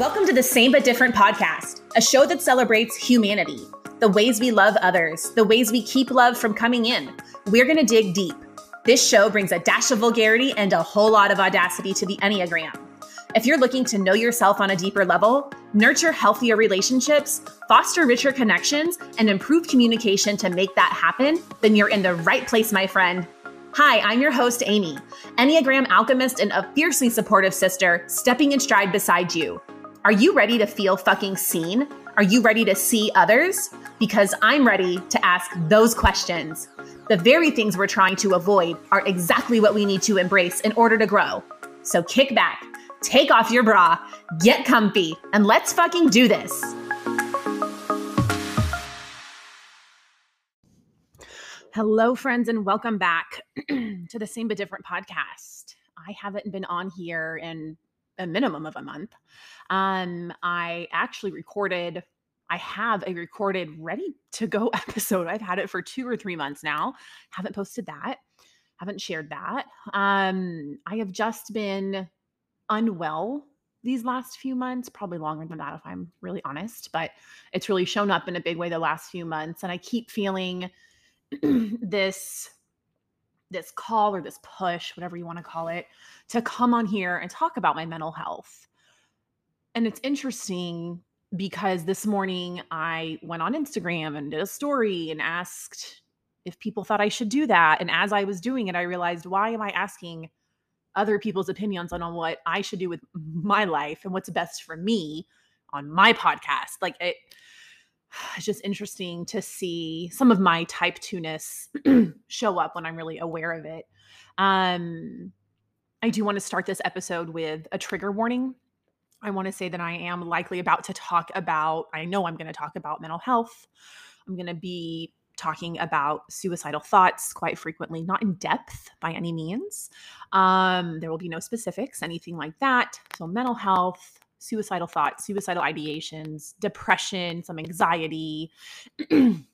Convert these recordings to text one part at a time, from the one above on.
Welcome to the Same But Different podcast, a show that celebrates humanity, the ways we love others, the ways we keep love from coming in. We're going to dig deep. This show brings a dash of vulgarity and a whole lot of audacity to the Enneagram. If you're looking to know yourself on a deeper level, nurture healthier relationships, foster richer connections, and improve communication to make that happen, then you're in the right place, my friend. Hi, I'm your host, Amy, Enneagram alchemist and a fiercely supportive sister stepping in stride beside you. Are you ready to feel fucking seen? Are you ready to see others? Because I'm ready to ask those questions. The very things we're trying to avoid are exactly what we need to embrace in order to grow. So kick back, take off your bra, get comfy, and let's fucking do this. Hello, friends, and welcome back to the Same But Different podcast. I haven't been on here in a minimum of a month. Um, I actually recorded, I have a recorded, ready to go episode. I've had it for two or three months now. Haven't posted that, haven't shared that. Um, I have just been unwell these last few months, probably longer than that if I'm really honest, but it's really shown up in a big way the last few months. And I keep feeling this this call or this push, whatever you want to call it, to come on here and talk about my mental health. And it's interesting because this morning I went on Instagram and did a story and asked if people thought I should do that. And as I was doing it, I realized why am I asking other people's opinions on, on what I should do with my life and what's best for me on my podcast? Like it it's just interesting to see some of my type 2ness show up when I'm really aware of it. Um, I do want to start this episode with a trigger warning. I want to say that I am likely about to talk about, I know I'm going to talk about mental health. I'm going to be talking about suicidal thoughts quite frequently, not in depth by any means. Um, there will be no specifics, anything like that. So, mental health, suicidal thoughts, suicidal ideations, depression, some anxiety. and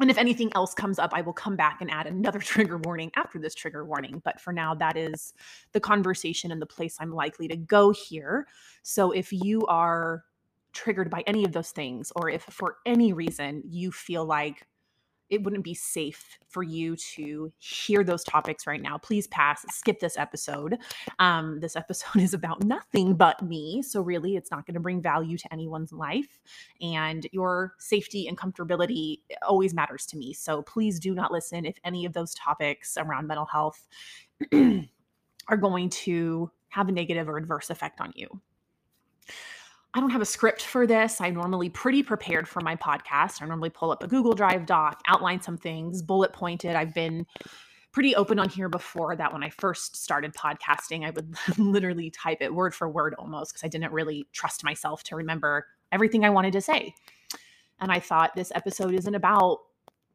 if anything else comes up, I will come back and add another trigger warning after this trigger warning. But for now, that is the conversation and the place I'm likely to go here. So if you are triggered by any of those things, or if for any reason you feel like it wouldn't be safe for you to hear those topics right now. Please pass, skip this episode. Um, this episode is about nothing but me. So, really, it's not going to bring value to anyone's life. And your safety and comfortability always matters to me. So, please do not listen if any of those topics around mental health are going to have a negative or adverse effect on you. I don't have a script for this. I'm normally pretty prepared for my podcast. I normally pull up a Google Drive doc, outline some things, bullet pointed. I've been pretty open on here before that when I first started podcasting, I would literally type it word for word almost because I didn't really trust myself to remember everything I wanted to say. And I thought this episode isn't about,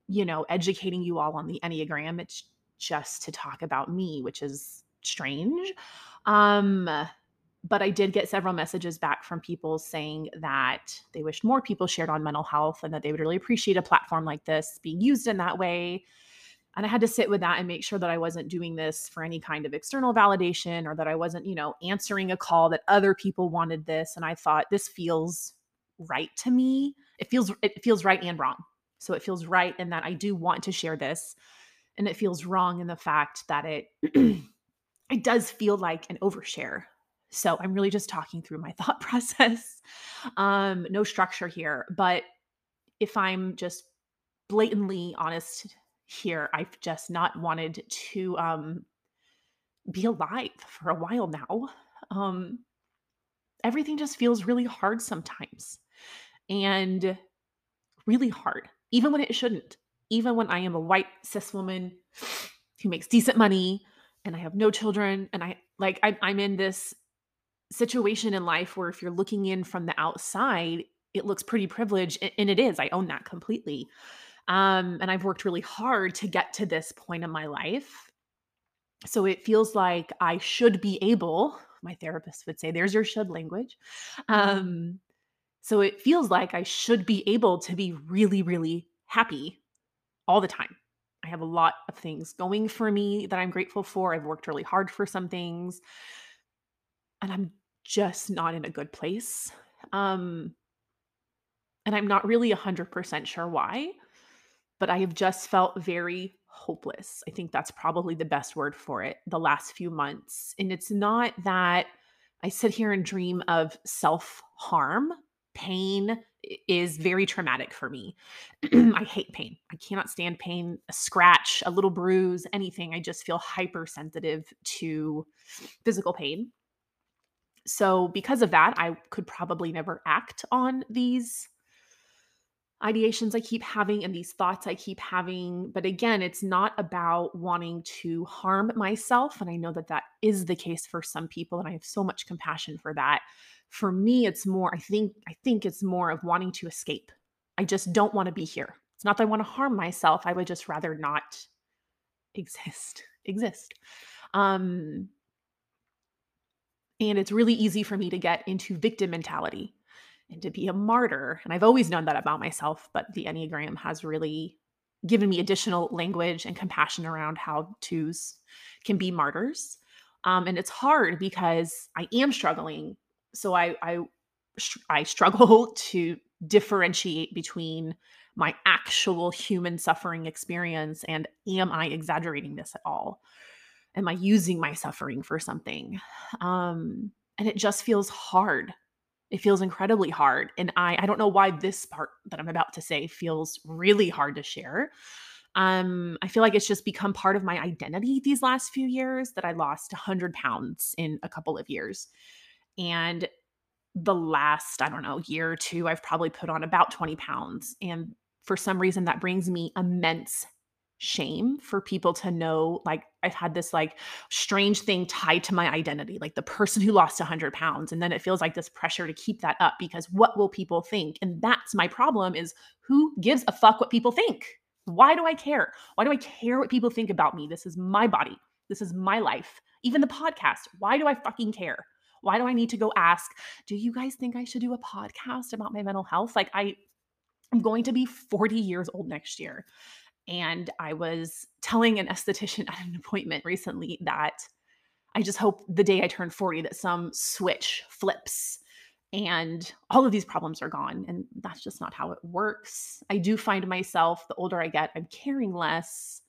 you know, educating you all on the Enneagram. It's just to talk about me, which is strange. Um, but I did get several messages back from people saying that they wished more people shared on mental health and that they would really appreciate a platform like this being used in that way. And I had to sit with that and make sure that I wasn't doing this for any kind of external validation or that I wasn't, you know, answering a call that other people wanted this. And I thought this feels right to me. It feels it feels right and wrong. So it feels right in that I do want to share this. And it feels wrong in the fact that it it does feel like an overshare so I'm really just talking through my thought process. Um, no structure here, but if I'm just blatantly honest here, I've just not wanted to um, be alive for a while now. Um, everything just feels really hard sometimes and really hard, even when it shouldn't. Even when I am a white cis woman who makes decent money and I have no children and I like I, I'm in this situation in life where if you're looking in from the outside, it looks pretty privileged. And it is. I own that completely. Um, and I've worked really hard to get to this point in my life. So it feels like I should be able, my therapist would say, there's your should language. Mm-hmm. Um, so it feels like I should be able to be really, really happy all the time. I have a lot of things going for me that I'm grateful for. I've worked really hard for some things. And I'm just not in a good place. Um, and I'm not really 100% sure why, but I have just felt very hopeless. I think that's probably the best word for it the last few months. And it's not that I sit here and dream of self harm. Pain is very traumatic for me. I hate pain. I cannot stand pain, a scratch, a little bruise, anything. I just feel hypersensitive to physical pain. So, because of that, I could probably never act on these ideations I keep having and these thoughts I keep having. But again, it's not about wanting to harm myself. And I know that that is the case for some people. And I have so much compassion for that. For me, it's more, I think, I think it's more of wanting to escape. I just don't want to be here. It's not that I want to harm myself. I would just rather not exist, exist. Um, and it's really easy for me to get into victim mentality and to be a martyr. And I've always known that about myself, but the Enneagram has really given me additional language and compassion around how twos can be martyrs. Um, and it's hard because I am struggling. So I, I, I struggle to differentiate between my actual human suffering experience and am I exaggerating this at all? Am I using my suffering for something? Um, and it just feels hard. It feels incredibly hard and i i don't know why this part that i'm about to say feels really hard to share. Um i feel like it's just become part of my identity these last few years that i lost 100 pounds in a couple of years. And the last i don't know year or two i've probably put on about 20 pounds and for some reason that brings me immense shame for people to know like i've had this like strange thing tied to my identity like the person who lost 100 pounds and then it feels like this pressure to keep that up because what will people think? And that's my problem is who gives a fuck what people think? Why do i care? Why do i care what people think about me? This is my body. This is my life. Even the podcast. Why do i fucking care? Why do i need to go ask do you guys think i should do a podcast about my mental health? Like i i'm going to be 40 years old next year and I was telling an esthetician at an appointment recently that I just hope the day I turn 40 that some switch flips and all of these problems are gone. And that's just not how it works. I do find myself, the older I get, I'm caring less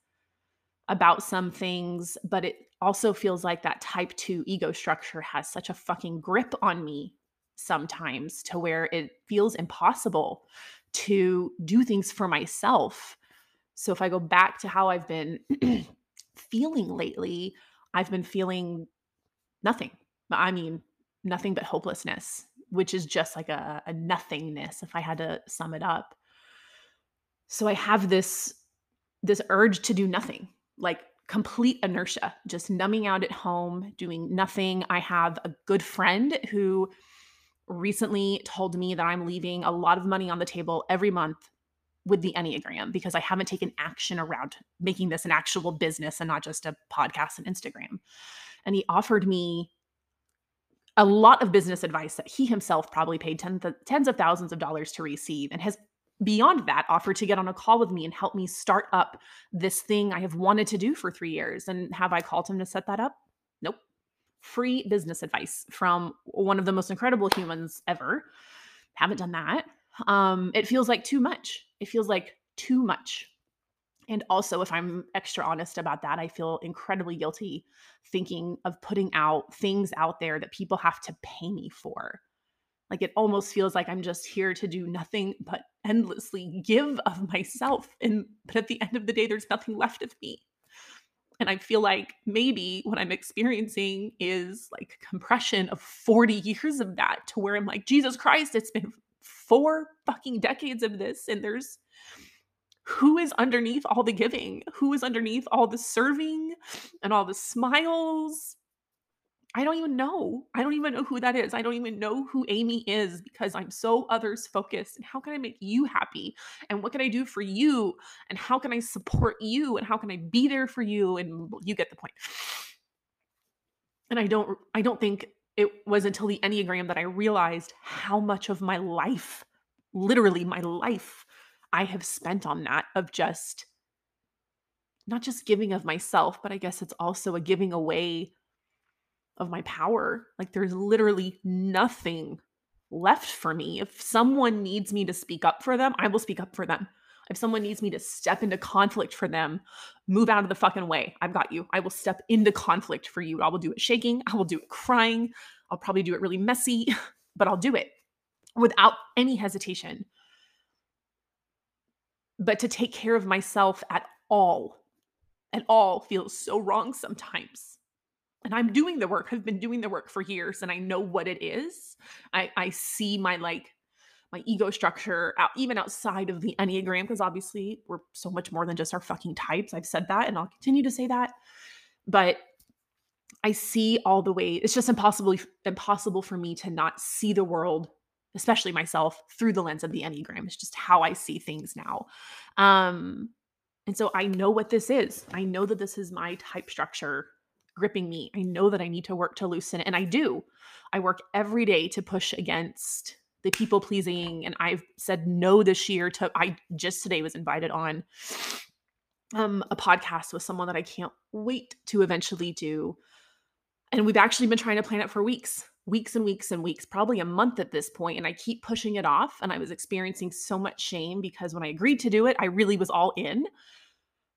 about some things, but it also feels like that type 2 ego structure has such a fucking grip on me sometimes to where it feels impossible to do things for myself so if I go back to how I've been feeling lately, I've been feeling nothing. I mean, nothing but hopelessness, which is just like a, a nothingness if I had to sum it up. So I have this this urge to do nothing, like complete inertia, just numbing out at home, doing nothing. I have a good friend who recently told me that I'm leaving a lot of money on the table every month with the Enneagram because I haven't taken action around making this an actual business and not just a podcast and Instagram. And he offered me a lot of business advice that he himself probably paid tens of, tens of thousands of dollars to receive and has beyond that offered to get on a call with me and help me start up this thing I have wanted to do for 3 years and have I called him to set that up? Nope. Free business advice from one of the most incredible humans ever. Haven't done that. Um it feels like too much it feels like too much. And also, if I'm extra honest about that, I feel incredibly guilty thinking of putting out things out there that people have to pay me for. Like it almost feels like I'm just here to do nothing but endlessly give of myself. And but at the end of the day, there's nothing left of me. And I feel like maybe what I'm experiencing is like compression of 40 years of that to where I'm like, Jesus Christ, it's been four fucking decades of this and there's who is underneath all the giving who is underneath all the serving and all the smiles. I don't even know. I don't even know who that is. I don't even know who amy is because i'm so others focused and how can i make you happy? And what can i do for you? And how can i support you? And how can i be there for you? And you get the point. and i don't i don't think it was until the Enneagram that I realized how much of my life, literally my life, I have spent on that of just not just giving of myself, but I guess it's also a giving away of my power. Like there's literally nothing left for me. If someone needs me to speak up for them, I will speak up for them. If someone needs me to step into conflict for them, move out of the fucking way. I've got you. I will step into conflict for you. I will do it shaking. I will do it crying. I'll probably do it really messy, but I'll do it without any hesitation. But to take care of myself at all, at all feels so wrong sometimes and i'm doing the work i've been doing the work for years and i know what it is i i see my like my ego structure out even outside of the enneagram because obviously we're so much more than just our fucking types i've said that and i'll continue to say that but i see all the way it's just impossible impossible for me to not see the world especially myself through the lens of the enneagram it's just how i see things now um and so i know what this is i know that this is my type structure gripping me. I know that I need to work to loosen it. And I do. I work every day to push against the people pleasing. And I've said no this year to, I just today was invited on um, a podcast with someone that I can't wait to eventually do. And we've actually been trying to plan it for weeks, weeks and weeks and weeks, probably a month at this point, And I keep pushing it off. And I was experiencing so much shame because when I agreed to do it, I really was all in.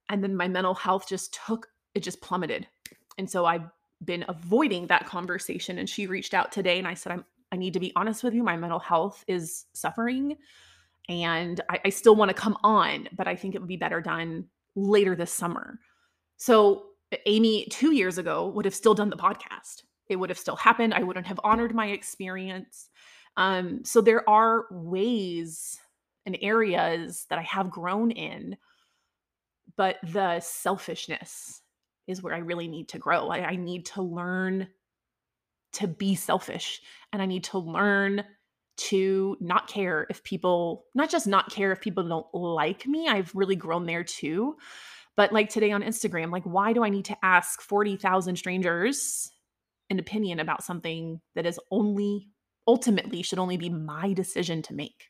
And then my mental health just took, it just plummeted and so I've been avoiding that conversation. And she reached out today and I said, I'm, I need to be honest with you. My mental health is suffering and I, I still want to come on, but I think it would be better done later this summer. So Amy, two years ago, would have still done the podcast. It would have still happened. I wouldn't have honored my experience. Um, so there are ways and areas that I have grown in, but the selfishness is where I really need to grow. I, I need to learn to be selfish and I need to learn to not care if people, not just not care if people don't like me. I've really grown there too. But like today on Instagram, like, why do I need to ask 40,000 strangers an opinion about something that is only ultimately should only be my decision to make?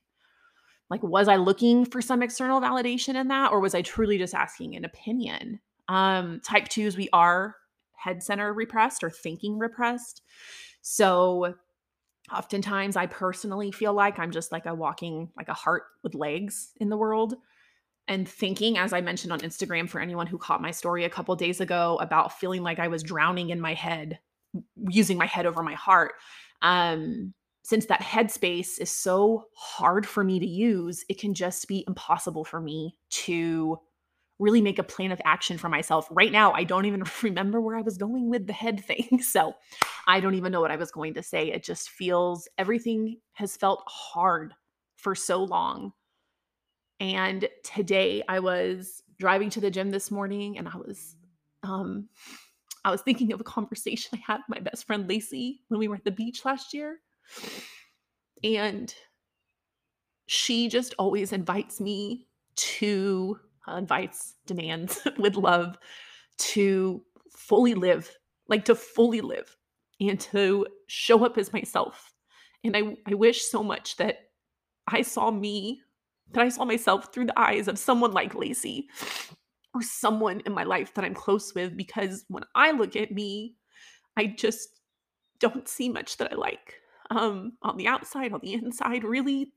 Like, was I looking for some external validation in that, or was I truly just asking an opinion? Um, type twos, we are head center repressed or thinking repressed. So oftentimes I personally feel like I'm just like a walking, like a heart with legs in the world. And thinking, as I mentioned on Instagram for anyone who caught my story a couple days ago about feeling like I was drowning in my head, using my head over my heart. Um, since that headspace is so hard for me to use, it can just be impossible for me to really make a plan of action for myself. Right now, I don't even remember where I was going with the head thing. So I don't even know what I was going to say. It just feels everything has felt hard for so long. And today I was driving to the gym this morning and I was um I was thinking of a conversation I had with my best friend Lacey when we were at the beach last year. And she just always invites me to invites, demands with love to fully live, like to fully live and to show up as myself. And I, I wish so much that I saw me, that I saw myself through the eyes of someone like Lacey or someone in my life that I'm close with, because when I look at me, I just don't see much that I like. Um, on the outside, on the inside, really,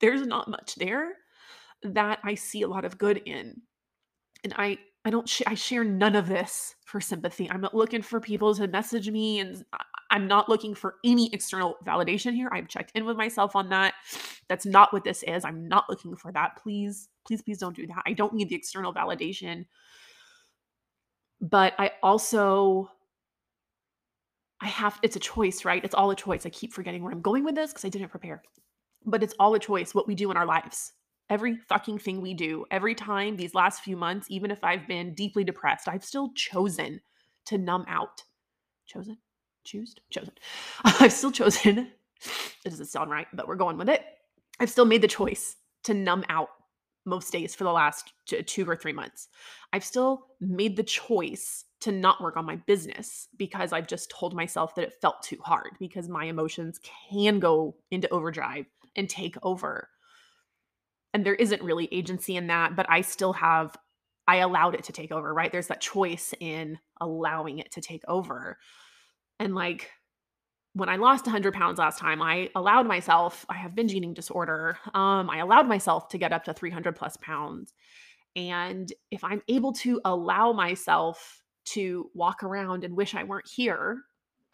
there's not much there that I see a lot of good in. And I I don't sh- I share none of this for sympathy. I'm not looking for people to message me and I'm not looking for any external validation here. I've checked in with myself on that. That's not what this is. I'm not looking for that. Please, please, please don't do that. I don't need the external validation. But I also I have it's a choice, right? It's all a choice. I keep forgetting where I'm going with this because I didn't prepare. But it's all a choice what we do in our lives every fucking thing we do, every time these last few months, even if I've been deeply depressed, I've still chosen to numb out. Chosen? Choose? Chosen. I've still chosen. It doesn't sound right, but we're going with it. I've still made the choice to numb out most days for the last two or three months. I've still made the choice to not work on my business because I've just told myself that it felt too hard because my emotions can go into overdrive and take over and there isn't really agency in that but i still have i allowed it to take over right there's that choice in allowing it to take over And like when I lost 100 pounds last time, I allowed myself, I have binge eating disorder. Um, I allowed myself to get up to 300 plus pounds. And if I'm able to allow myself to walk around and wish I weren't here,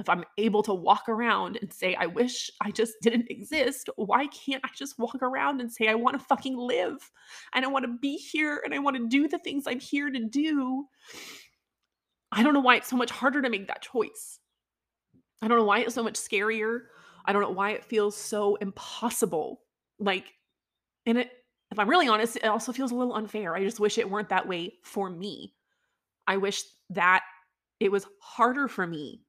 if I'm able to walk around and say, I wish I just didn't exist, why can't I just walk around and say, I want to fucking live and I want to be here and I want to do the things I'm here to do? I don't know why it's so much harder to make that choice. I don't know why it's so much scarier. I don't know why it feels so impossible. Like, and it, if I'm really honest, it also feels a little unfair. I just wish it weren't that way for me. I wish that it was harder for me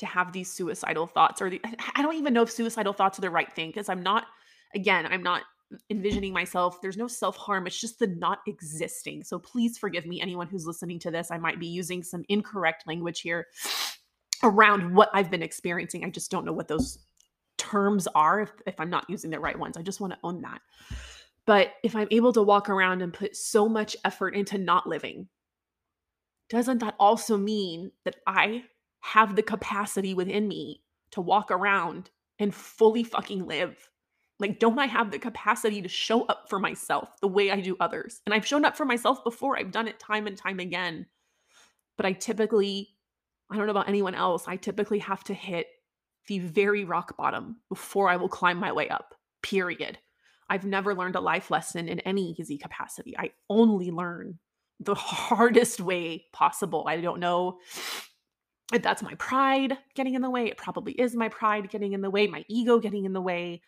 to have these suicidal thoughts or the, I don't even know if suicidal thoughts are the right thing because I'm not again, I'm not envisioning myself. There's no self-harm. It's just the not existing. So please forgive me anyone who's listening to this. I might be using some incorrect language here around what I've been experiencing. I just don't know what those terms are if, if I'm not using the right ones. I just want to own that. But if I'm able to walk around and put so much effort into not living, doesn't that also mean that I have the capacity within me to walk around and fully fucking live? Like, don't I have the capacity to show up for myself the way I do others? And I've shown up for myself before, I've done it time and time again. But I typically I don't know about anyone else. I typically have to hit the very rock bottom before I will climb my way up, period. I've never learned a life lesson in any easy capacity. I only learn the hardest way possible. I don't know if that's my pride getting in the way. It probably is my pride getting in the way, my ego getting in the way.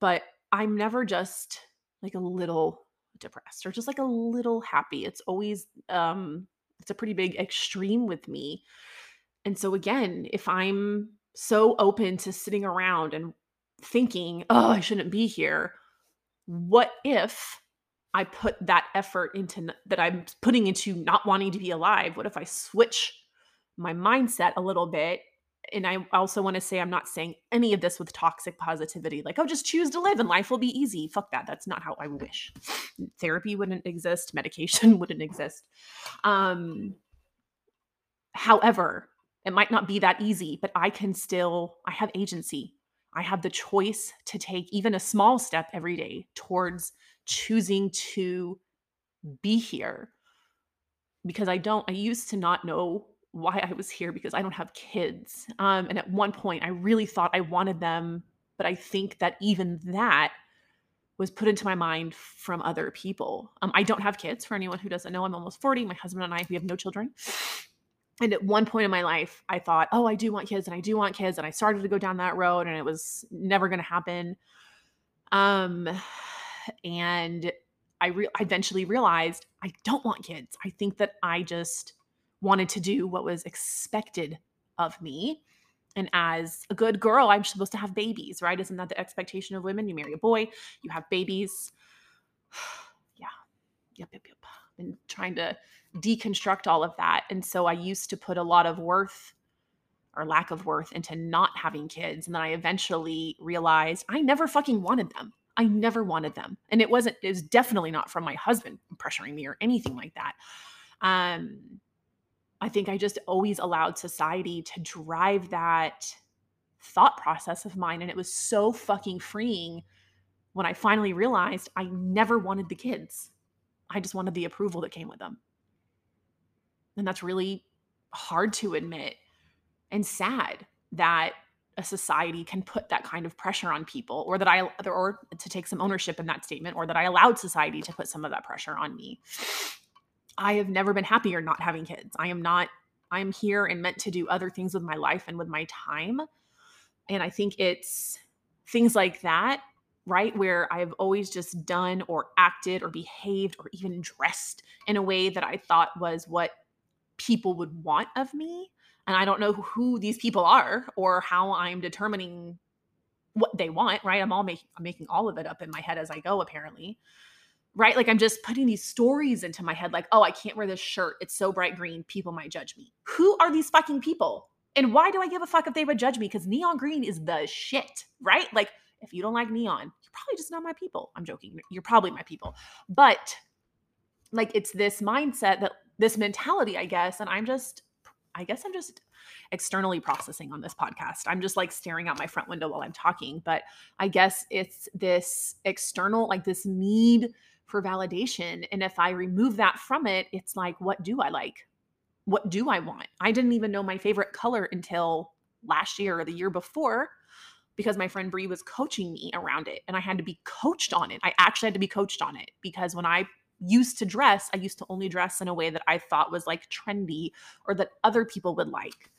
But I'm never just like a little depressed or just like a little happy. It's always um it's a pretty big extreme with me and so, again, if I'm so open to sitting around and thinking, oh, I shouldn't be here, what if I put that effort into that I'm putting into not wanting to be alive? What if I switch my mindset a little bit? And I also want to say, I'm not saying any of this with toxic positivity, like, oh, just choose to live and life will be easy. Fuck that. That's not how I wish. Therapy wouldn't exist, medication wouldn't exist. Um, however, it might not be that easy, but I can still, I have agency. I have the choice to take even a small step every day towards choosing to be here because I don't, I used to not know why I was here because I don't have kids. Um, and at one point, I really thought I wanted them, but I think that even that was put into my mind from other people. Um, I don't have kids. For anyone who doesn't know, I'm almost 40. My husband and I, we have no children and at one point in my life i thought oh i do want kids and i do want kids and i started to go down that road and it was never going to happen um and i re- I eventually realized i don't want kids i think that i just wanted to do what was expected of me and as a good girl i'm supposed to have babies right isn't that the expectation of women you marry a boy you have babies yeah yep yep yep and trying to deconstruct all of that. And so I used to put a lot of worth or lack of worth into not having kids. And then I eventually realized I never fucking wanted them. I never wanted them. And it wasn't, it was definitely not from my husband pressuring me or anything like that. Um, I think I just always allowed society to drive that thought process of mine. And it was so fucking freeing when I finally realized I never wanted the kids. I just wanted the approval that came with them. And that's really hard to admit and sad that a society can put that kind of pressure on people or that I or to take some ownership in that statement or that I allowed society to put some of that pressure on me. I have never been happier not having kids. I am not I am here and meant to do other things with my life and with my time. And I think it's things like that right? Where I've always just done or acted or behaved or even dressed in a way that I thought was what people would want of me. And I don't know who these people are or how I'm determining what they want, right? I'm all making I'm making all of it up in my head as I go, apparently. Right? Like I'm just putting these stories into my head, like, oh, I can't wear this shirt. It's so bright green. People might judge me. Who are these fucking people? And why do I give a fuck if they would judge me? Because neon green is the shit, right? Like if you don't like neon, you're probably just not my people. I'm joking. You're probably my people. But like it's this mindset that this mentality, I guess, and I'm just I guess I'm just externally processing on this podcast. I'm just like staring out my front window while I'm talking, but I guess it's this external, like this need for validation. And if I remove that from it, it's like, what do I like? What do I want? I didn't even know my favorite color until last year or the year before because my friend Bree was coaching me around it and I had to be coached on it. I actually had to be coached on it because when I used to dress, I used to only dress in a way that I thought was like trendy or that other people would like.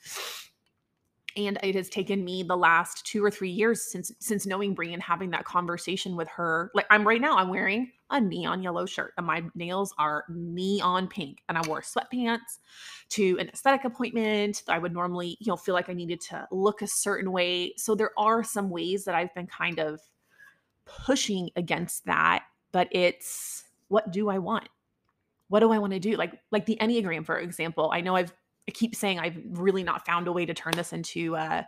And it has taken me the last two or three years since since knowing Brie and having that conversation with her. Like I'm right now, I'm wearing a neon yellow shirt and my nails are neon pink. And I wore sweatpants to an aesthetic appointment. I would normally, you know, feel like I needed to look a certain way. So there are some ways that I've been kind of pushing against that, but it's what do I want? What do I want to do? Like like the Enneagram, for example. I know I've I keep saying I've really not found a way to turn this into uh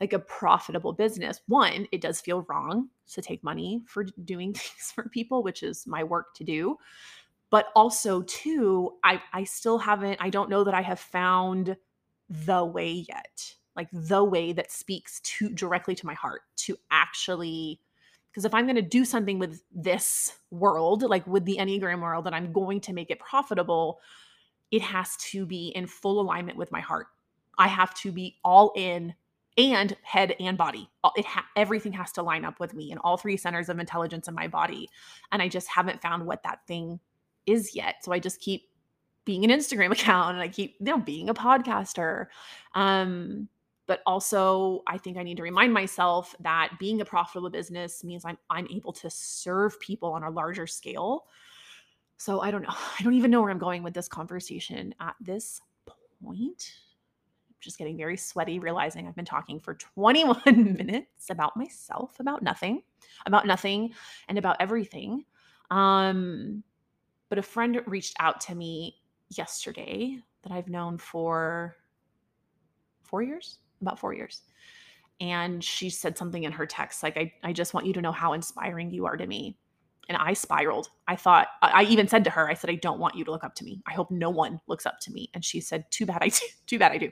like a profitable business. One, it does feel wrong to take money for doing things for people, which is my work to do. But also, two, I I still haven't, I don't know that I have found the way yet. Like the way that speaks to directly to my heart to actually because if I'm going to do something with this world, like with the Enneagram world, and I'm going to make it profitable, it has to be in full alignment with my heart. I have to be all in and head and body. It ha- everything has to line up with me in all three centers of intelligence in my body. And I just haven't found what that thing is yet. So I just keep being an Instagram account and I keep, you know, being a podcaster. Um, but also i think i need to remind myself that being a profitable business means i'm i'm able to serve people on a larger scale so i don't know i don't even know where i'm going with this conversation at this point just getting very sweaty realizing i've been talking for 21 minutes about myself about nothing about nothing and about everything um but a friend reached out to me yesterday that i've known for four years about four years. And she said something in her text like, I, I just want you to know how inspiring you are to me. And I spiraled. I thought, I even said to her, I said, I don't want you to look up to me. I hope no one looks up to me. And she said, Too bad I do. Too bad I do.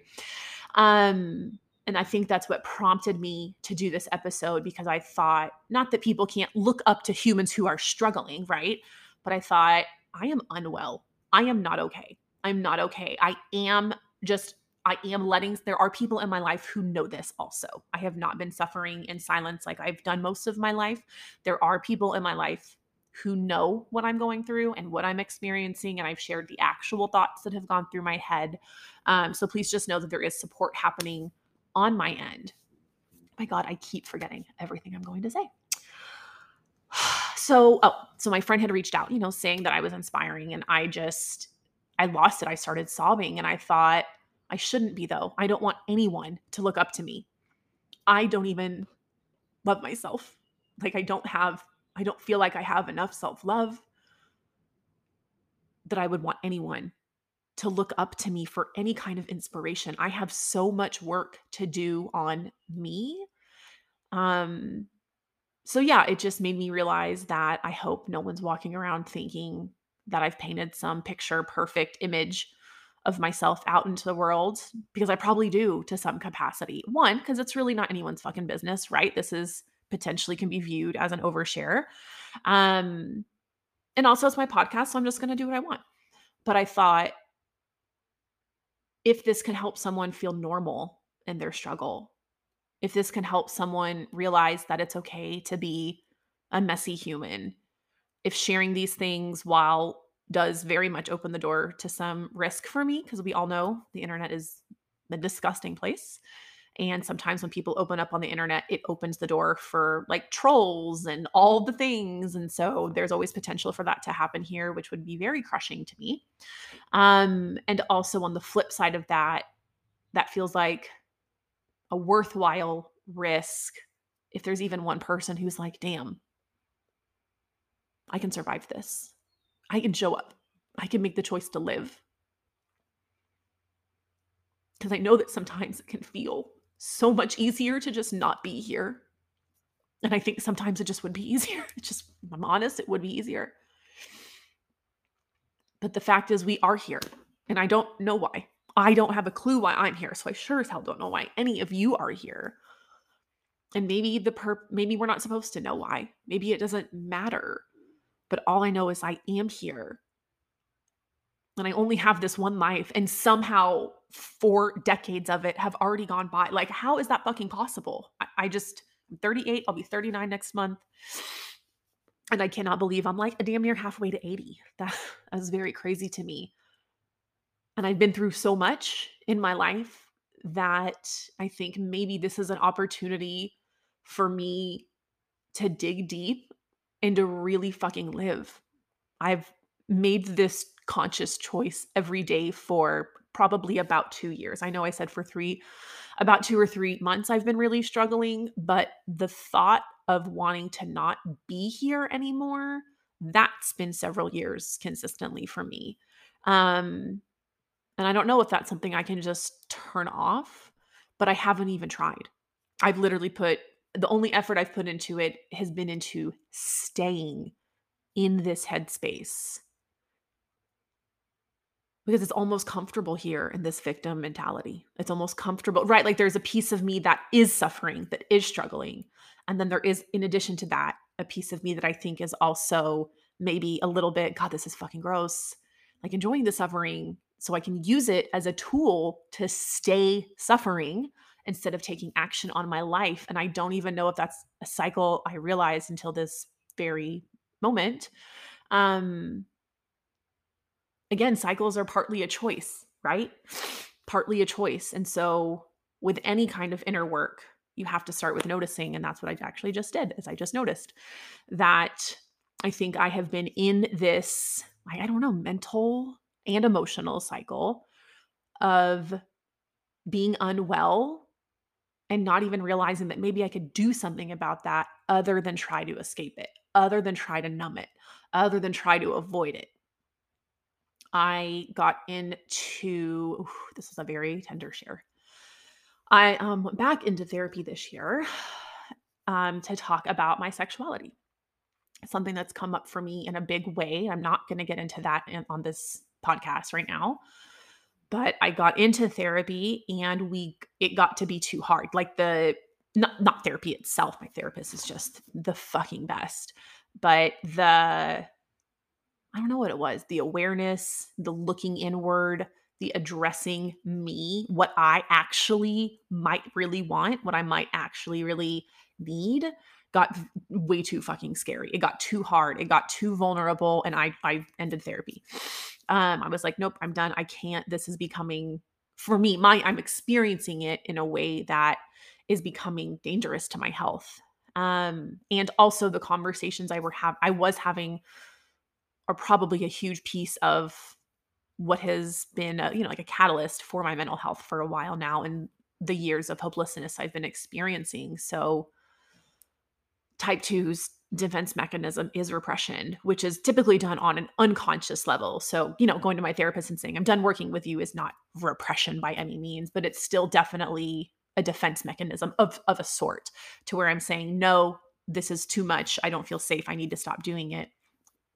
Um, and I think that's what prompted me to do this episode because I thought, not that people can't look up to humans who are struggling, right? But I thought, I am unwell. I am not okay. I'm not okay. I am just I am letting, there are people in my life who know this also. I have not been suffering in silence like I've done most of my life. There are people in my life who know what I'm going through and what I'm experiencing. And I've shared the actual thoughts that have gone through my head. Um, so please just know that there is support happening on my end. My God, I keep forgetting everything I'm going to say. So, oh, so my friend had reached out, you know, saying that I was inspiring, and I just, I lost it. I started sobbing, and I thought, I shouldn't be, though. I don't want anyone to look up to me. I don't even love myself. Like, I don't have, I don't feel like I have enough self love that I would want anyone to look up to me for any kind of inspiration. I have so much work to do on me. Um, so yeah, it just made me realize that I hope no one's walking around thinking that I've painted some picture perfect image of myself out into the world because I probably do to some capacity. One, because it's really not anyone's fucking business, right? This is potentially can be viewed as an overshare. Um, and also it's my podcast, so I'm just gonna do what I want. But I thought if this can help someone feel normal in their struggle, if this can help someone realize that it's okay to be a messy human, if sharing these things while does very much open the door to some risk for me because we all know the internet is a disgusting place. And sometimes when people open up on the internet, it opens the door for like trolls and all the things. And so there's always potential for that to happen here, which would be very crushing to me. Um, and also on the flip side of that, that feels like a worthwhile risk if there's even one person who's like, damn, I can survive this. I can show up. I can make the choice to live. Because I know that sometimes it can feel so much easier to just not be here. And I think sometimes it just would be easier. It's just, I'm honest, it would be easier. But the fact is, we are here. And I don't know why. I don't have a clue why I'm here. So I sure as hell don't know why any of you are here. And maybe the per maybe we're not supposed to know why. Maybe it doesn't matter. But all I know is I am here. And I only have this one life and somehow four decades of it have already gone by. Like how is that fucking possible? I, I just I'm 38, I'll be 39 next month. And I cannot believe I'm like a damn near halfway to 80. That, that is very crazy to me. And I've been through so much in my life that I think maybe this is an opportunity for me to dig deep and to really fucking live. I've made this conscious choice every day for probably about two years. I know I said for three, about two or three months, I've been really struggling, but the thought of wanting to not be here anymore, that's been several years consistently for me. Um, and I don't know if that's something I can just turn off, but I haven't even tried. I've literally put the only effort I've put into it has been into staying in this headspace because it's almost comfortable here in this victim mentality. It's almost comfortable, right? Like there's a piece of me that is suffering, that is struggling. And then there is, in addition to that, a piece of me that I think is also maybe a little bit, God, this is fucking gross, like enjoying the suffering so I can use it as a tool to stay suffering instead of taking action on my life. And I don't even know if that's a cycle I realized until this very moment. Um, again, cycles are partly a choice, right? Partly a choice. And so with any kind of inner work, you have to start with noticing. And that's what I actually just did, is I just noticed that I think I have been in this, I don't know, mental and emotional cycle of being unwell and not even realizing that maybe I could do something about that other than try to escape it, other than try to numb it, other than try to avoid it. I got into ooh, this is a very tender share. I um, went back into therapy this year um, to talk about my sexuality. Something that's come up for me in a big way. I'm not going to get into that in, on this podcast right now, but I got into therapy and we it got to be too hard. Like the not not therapy itself. My therapist is just the fucking best, but the I don't know what it was the awareness, the looking inward, the addressing me, what I actually might really want, what I might actually really need got way too fucking scary. It got too hard. It got too vulnerable and I I ended therapy. Um I was like, nope, I'm done. I can't. This is becoming for me, my I'm experiencing it in a way that is becoming dangerous to my health. Um and also the conversations I were have I was having are probably a huge piece of what has been a, you know like a catalyst for my mental health for a while now and the years of hopelessness I've been experiencing. So type 2's defense mechanism is repression, which is typically done on an unconscious level. So, you know, going to my therapist and saying, I'm done working with you is not repression by any means, but it's still definitely a defense mechanism of, of a sort to where I'm saying, no, this is too much. I don't feel safe. I need to stop doing it.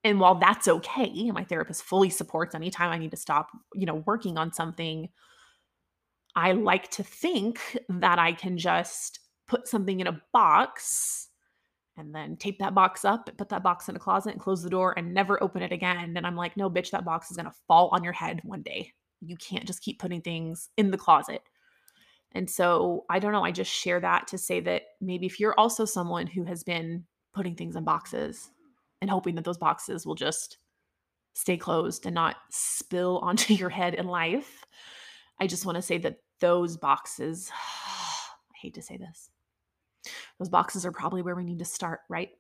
And while that's okay, my therapist fully supports anytime I need to stop, you know, working on something, I like to think that I can just put something in a box and then tape that box up and put that box in a closet and close the door and never open it again. And I'm like, no, bitch, that box is going to fall on your head one day. You can't just keep putting things in the closet. And so I don't know. I just share that to say that maybe if you're also someone who has been putting things in boxes and hoping that those boxes will just stay closed and not spill onto your head in life. I just want to say that those boxes, I hate to say this, those boxes are probably where we need to start, right?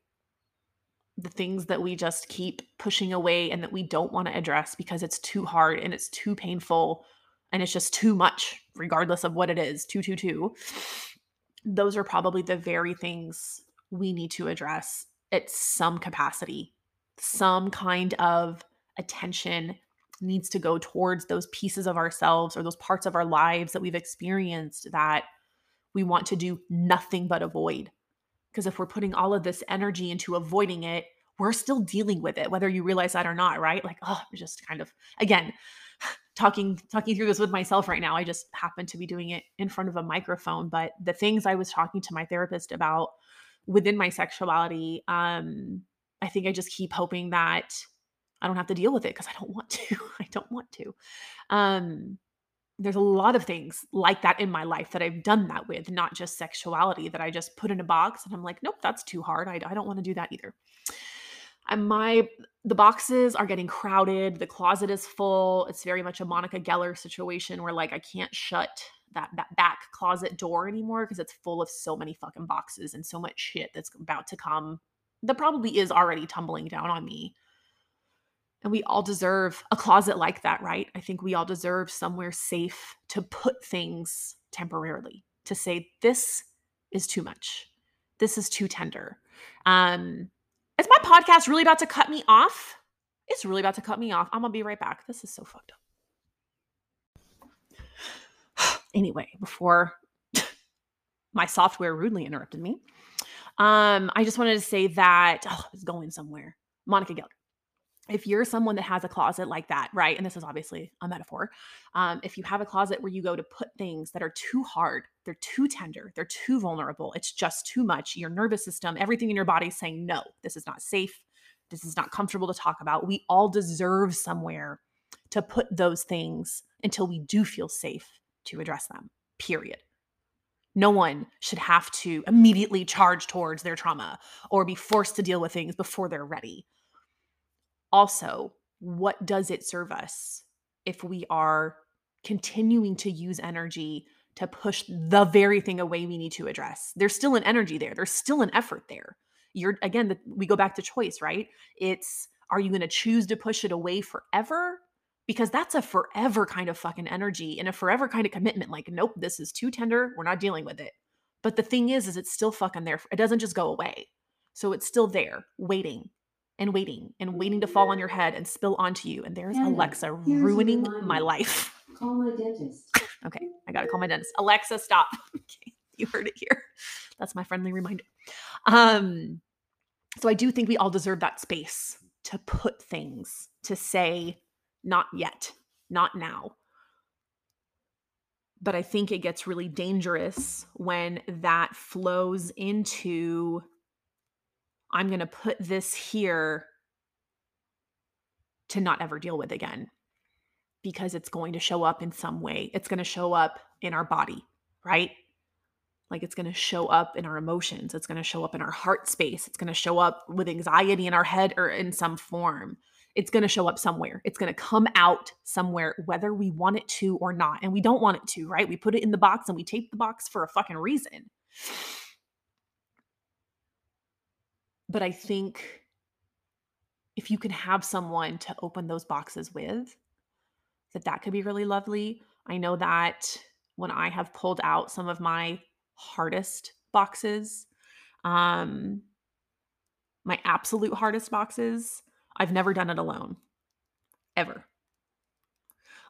The things that we just keep pushing away and that we don't want to address because it's too hard and it's too painful and it's just too much, regardless of what it is, too, too, too. Those are probably the very things we need to address at some capacity, some kind of attention needs to go towards those pieces of ourselves or those parts of our lives that we've experienced that we want to do nothing but avoid. Because if we're putting all of this energy into avoiding it, we're still dealing with it, whether you realize that or not, right? Like, oh, just kind of, again, talking talking through this with myself right now. I just happen to be doing it in front of a microphone, but the things I was talking to my therapist about within my sexuality, um, I think I just keep hoping that I don't have to deal with it because I don't want to. I don't want to. Um, there's a lot of things like that in my life that I've done that with, not just sexuality that I just put in a box and I'm like, nope, that's too hard. I, I don't want to do that either. And my the boxes are getting crowded. The closet is full. It's very much a Monica Geller situation where like I can't shut that, that back closet door anymore because it's full of so many fucking boxes and so much shit that's about to come that probably is already tumbling down on me. And we all deserve a closet like that, right? I think we all deserve somewhere safe to put things temporarily, to say, this is too much. This is too tender. Um, is my podcast really about to cut me off? It's really about to cut me off. I'm gonna be right back. This is so fucked up. Anyway, before my software rudely interrupted me, um, I just wanted to say that oh, I was going somewhere. Monica Geller if you're someone that has a closet like that, right? And this is obviously a metaphor. Um, if you have a closet where you go to put things that are too hard, they're too tender, they're too vulnerable, it's just too much, your nervous system, everything in your body is saying, no, this is not safe. This is not comfortable to talk about. We all deserve somewhere to put those things until we do feel safe to address them, period. No one should have to immediately charge towards their trauma or be forced to deal with things before they're ready also, what does it serve us if we are continuing to use energy to push the very thing away we need to address? There's still an energy there, there's still an effort there. You're again, the, we go back to choice, right? It's are you going to choose to push it away forever? Because that's a forever kind of fucking energy and a forever kind of commitment. Like, nope, this is too tender. We're not dealing with it. But the thing is, is it's still fucking there. It doesn't just go away. So it's still there, waiting, and waiting and waiting to fall on your head and spill onto you. And there's Alexa ruining my life. Call my dentist. okay, I gotta call my dentist. Alexa, stop. okay, you heard it here. That's my friendly reminder. Um, so I do think we all deserve that space to put things, to say, not yet, not now. But I think it gets really dangerous when that flows into I'm going to put this here to not ever deal with again because it's going to show up in some way. It's going to show up in our body, right? Like it's going to show up in our emotions. It's going to show up in our heart space. It's going to show up with anxiety in our head or in some form. It's going to show up somewhere. It's going to come out somewhere, whether we want it to or not. And we don't want it to, right? We put it in the box and we tape the box for a fucking reason. But I think if you can have someone to open those boxes with, that that could be really lovely. I know that when I have pulled out some of my hardest boxes, um, my absolute hardest boxes, I've never done it alone, ever.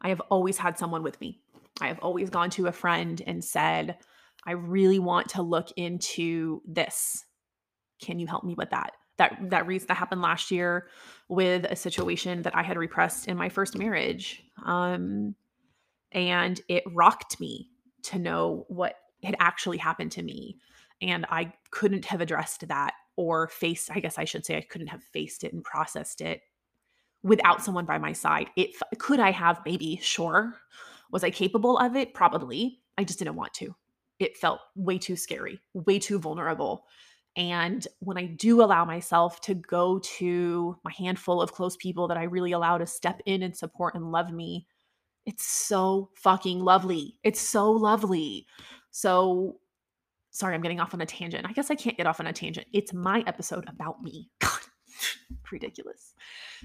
I have always had someone with me. I have always gone to a friend and said, I really want to look into this can you help me with that that that reason that happened last year with a situation that i had repressed in my first marriage um and it rocked me to know what had actually happened to me and i couldn't have addressed that or faced i guess i should say i couldn't have faced it and processed it without someone by my side. It could i have maybe sure. Was i capable of it? Probably. I just didn't want to. It felt way too scary way too vulnerable. And when I do allow myself to go to my handful of close people that I really allow to step in and support and love me, it's so fucking lovely. It's so lovely. So, sorry, I'm getting off on a tangent. I guess I can't get off on a tangent. It's my episode about me. God, ridiculous.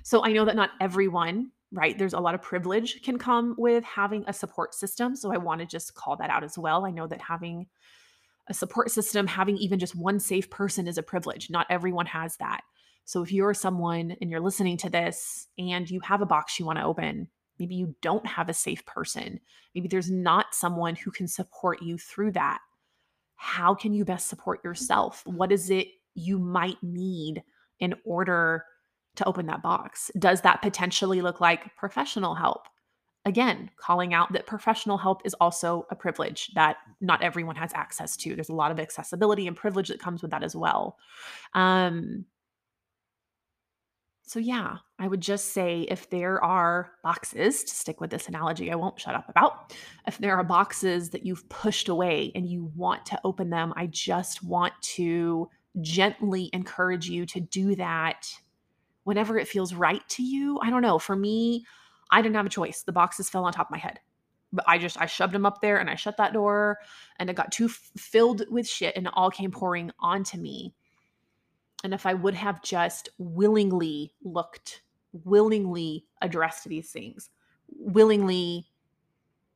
So, I know that not everyone, right? There's a lot of privilege can come with having a support system. So, I want to just call that out as well. I know that having a support system, having even just one safe person is a privilege. Not everyone has that. So if you're someone and you're listening to this and you have a box you want to open, maybe you don't have a safe person, maybe there's not someone who can support you through that. How can you best support yourself? What is it you might need in order to open that box? Does that potentially look like professional help? again, calling out that professional help is also a privilege that not everyone has access to. There's a lot of accessibility and privilege that comes with that as well. Um, so, yeah, I would just say if there are boxes, to stick with this analogy, I won't shut up about, if there are boxes that you've pushed away and you want to open them, I just want to gently encourage you to do that whenever it feels right to you. I don't know. For me, I didn't have a choice. The boxes fell on top of my head. But I just I shoved them up there and I shut that door and it got too f- filled with shit and it all came pouring onto me. And if I would have just willingly looked, willingly addressed these things, willingly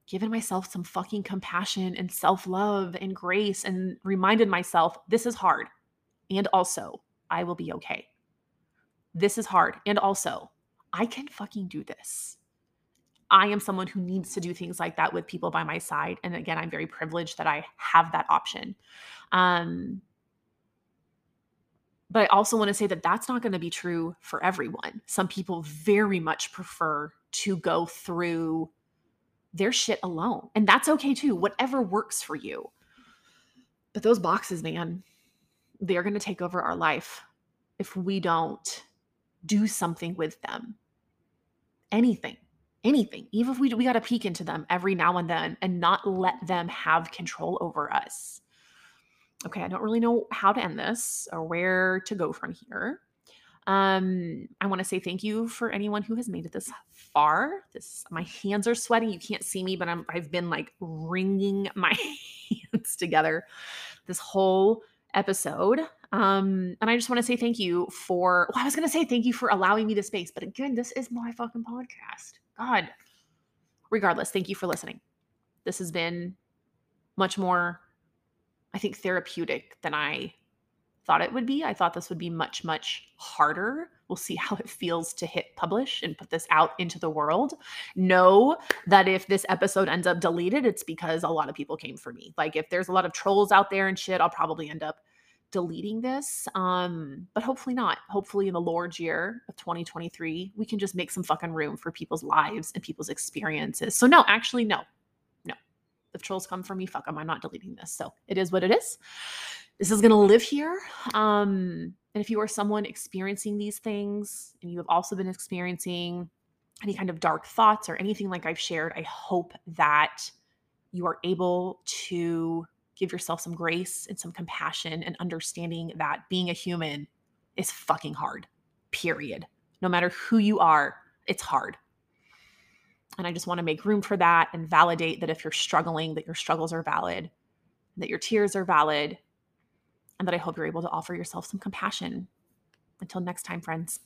given myself some fucking compassion and self-love and grace and reminded myself this is hard and also I will be okay. This is hard and also I can fucking do this. I am someone who needs to do things like that with people by my side. And again, I'm very privileged that I have that option. Um, but I also want to say that that's not going to be true for everyone. Some people very much prefer to go through their shit alone. And that's okay too, whatever works for you. But those boxes, man, they're going to take over our life if we don't do something with them. Anything anything, even if we, we got to peek into them every now and then and not let them have control over us. Okay, I don't really know how to end this or where to go from here. Um, I want to say thank you for anyone who has made it this far. This my hands are sweating. You can't see me, but I'm I've been like wringing my hands together this whole episode. Um, and I just want to say thank you for well, I was gonna say thank you for allowing me the space, but again, this is my fucking podcast. God. Regardless, thank you for listening. This has been much more, I think, therapeutic than I thought it would be. I thought this would be much, much harder. We'll see how it feels to hit publish and put this out into the world. Know that if this episode ends up deleted, it's because a lot of people came for me. Like if there's a lot of trolls out there and shit, I'll probably end up deleting this. Um, but hopefully not. Hopefully in the Lord's year of 2023, we can just make some fucking room for people's lives and people's experiences. So no, actually, no. No. If trolls come for me, fuck them. I'm not deleting this. So it is what it is. This is gonna live here. Um, and if you are someone experiencing these things and you have also been experiencing any kind of dark thoughts or anything like I've shared, I hope that you are able to give yourself some grace and some compassion and understanding that being a human is fucking hard, period. No matter who you are, it's hard. And I just want to make room for that and validate that if you're struggling, that your struggles are valid, that your tears are valid, and that I hope you're able to offer yourself some compassion. Until next time, friends.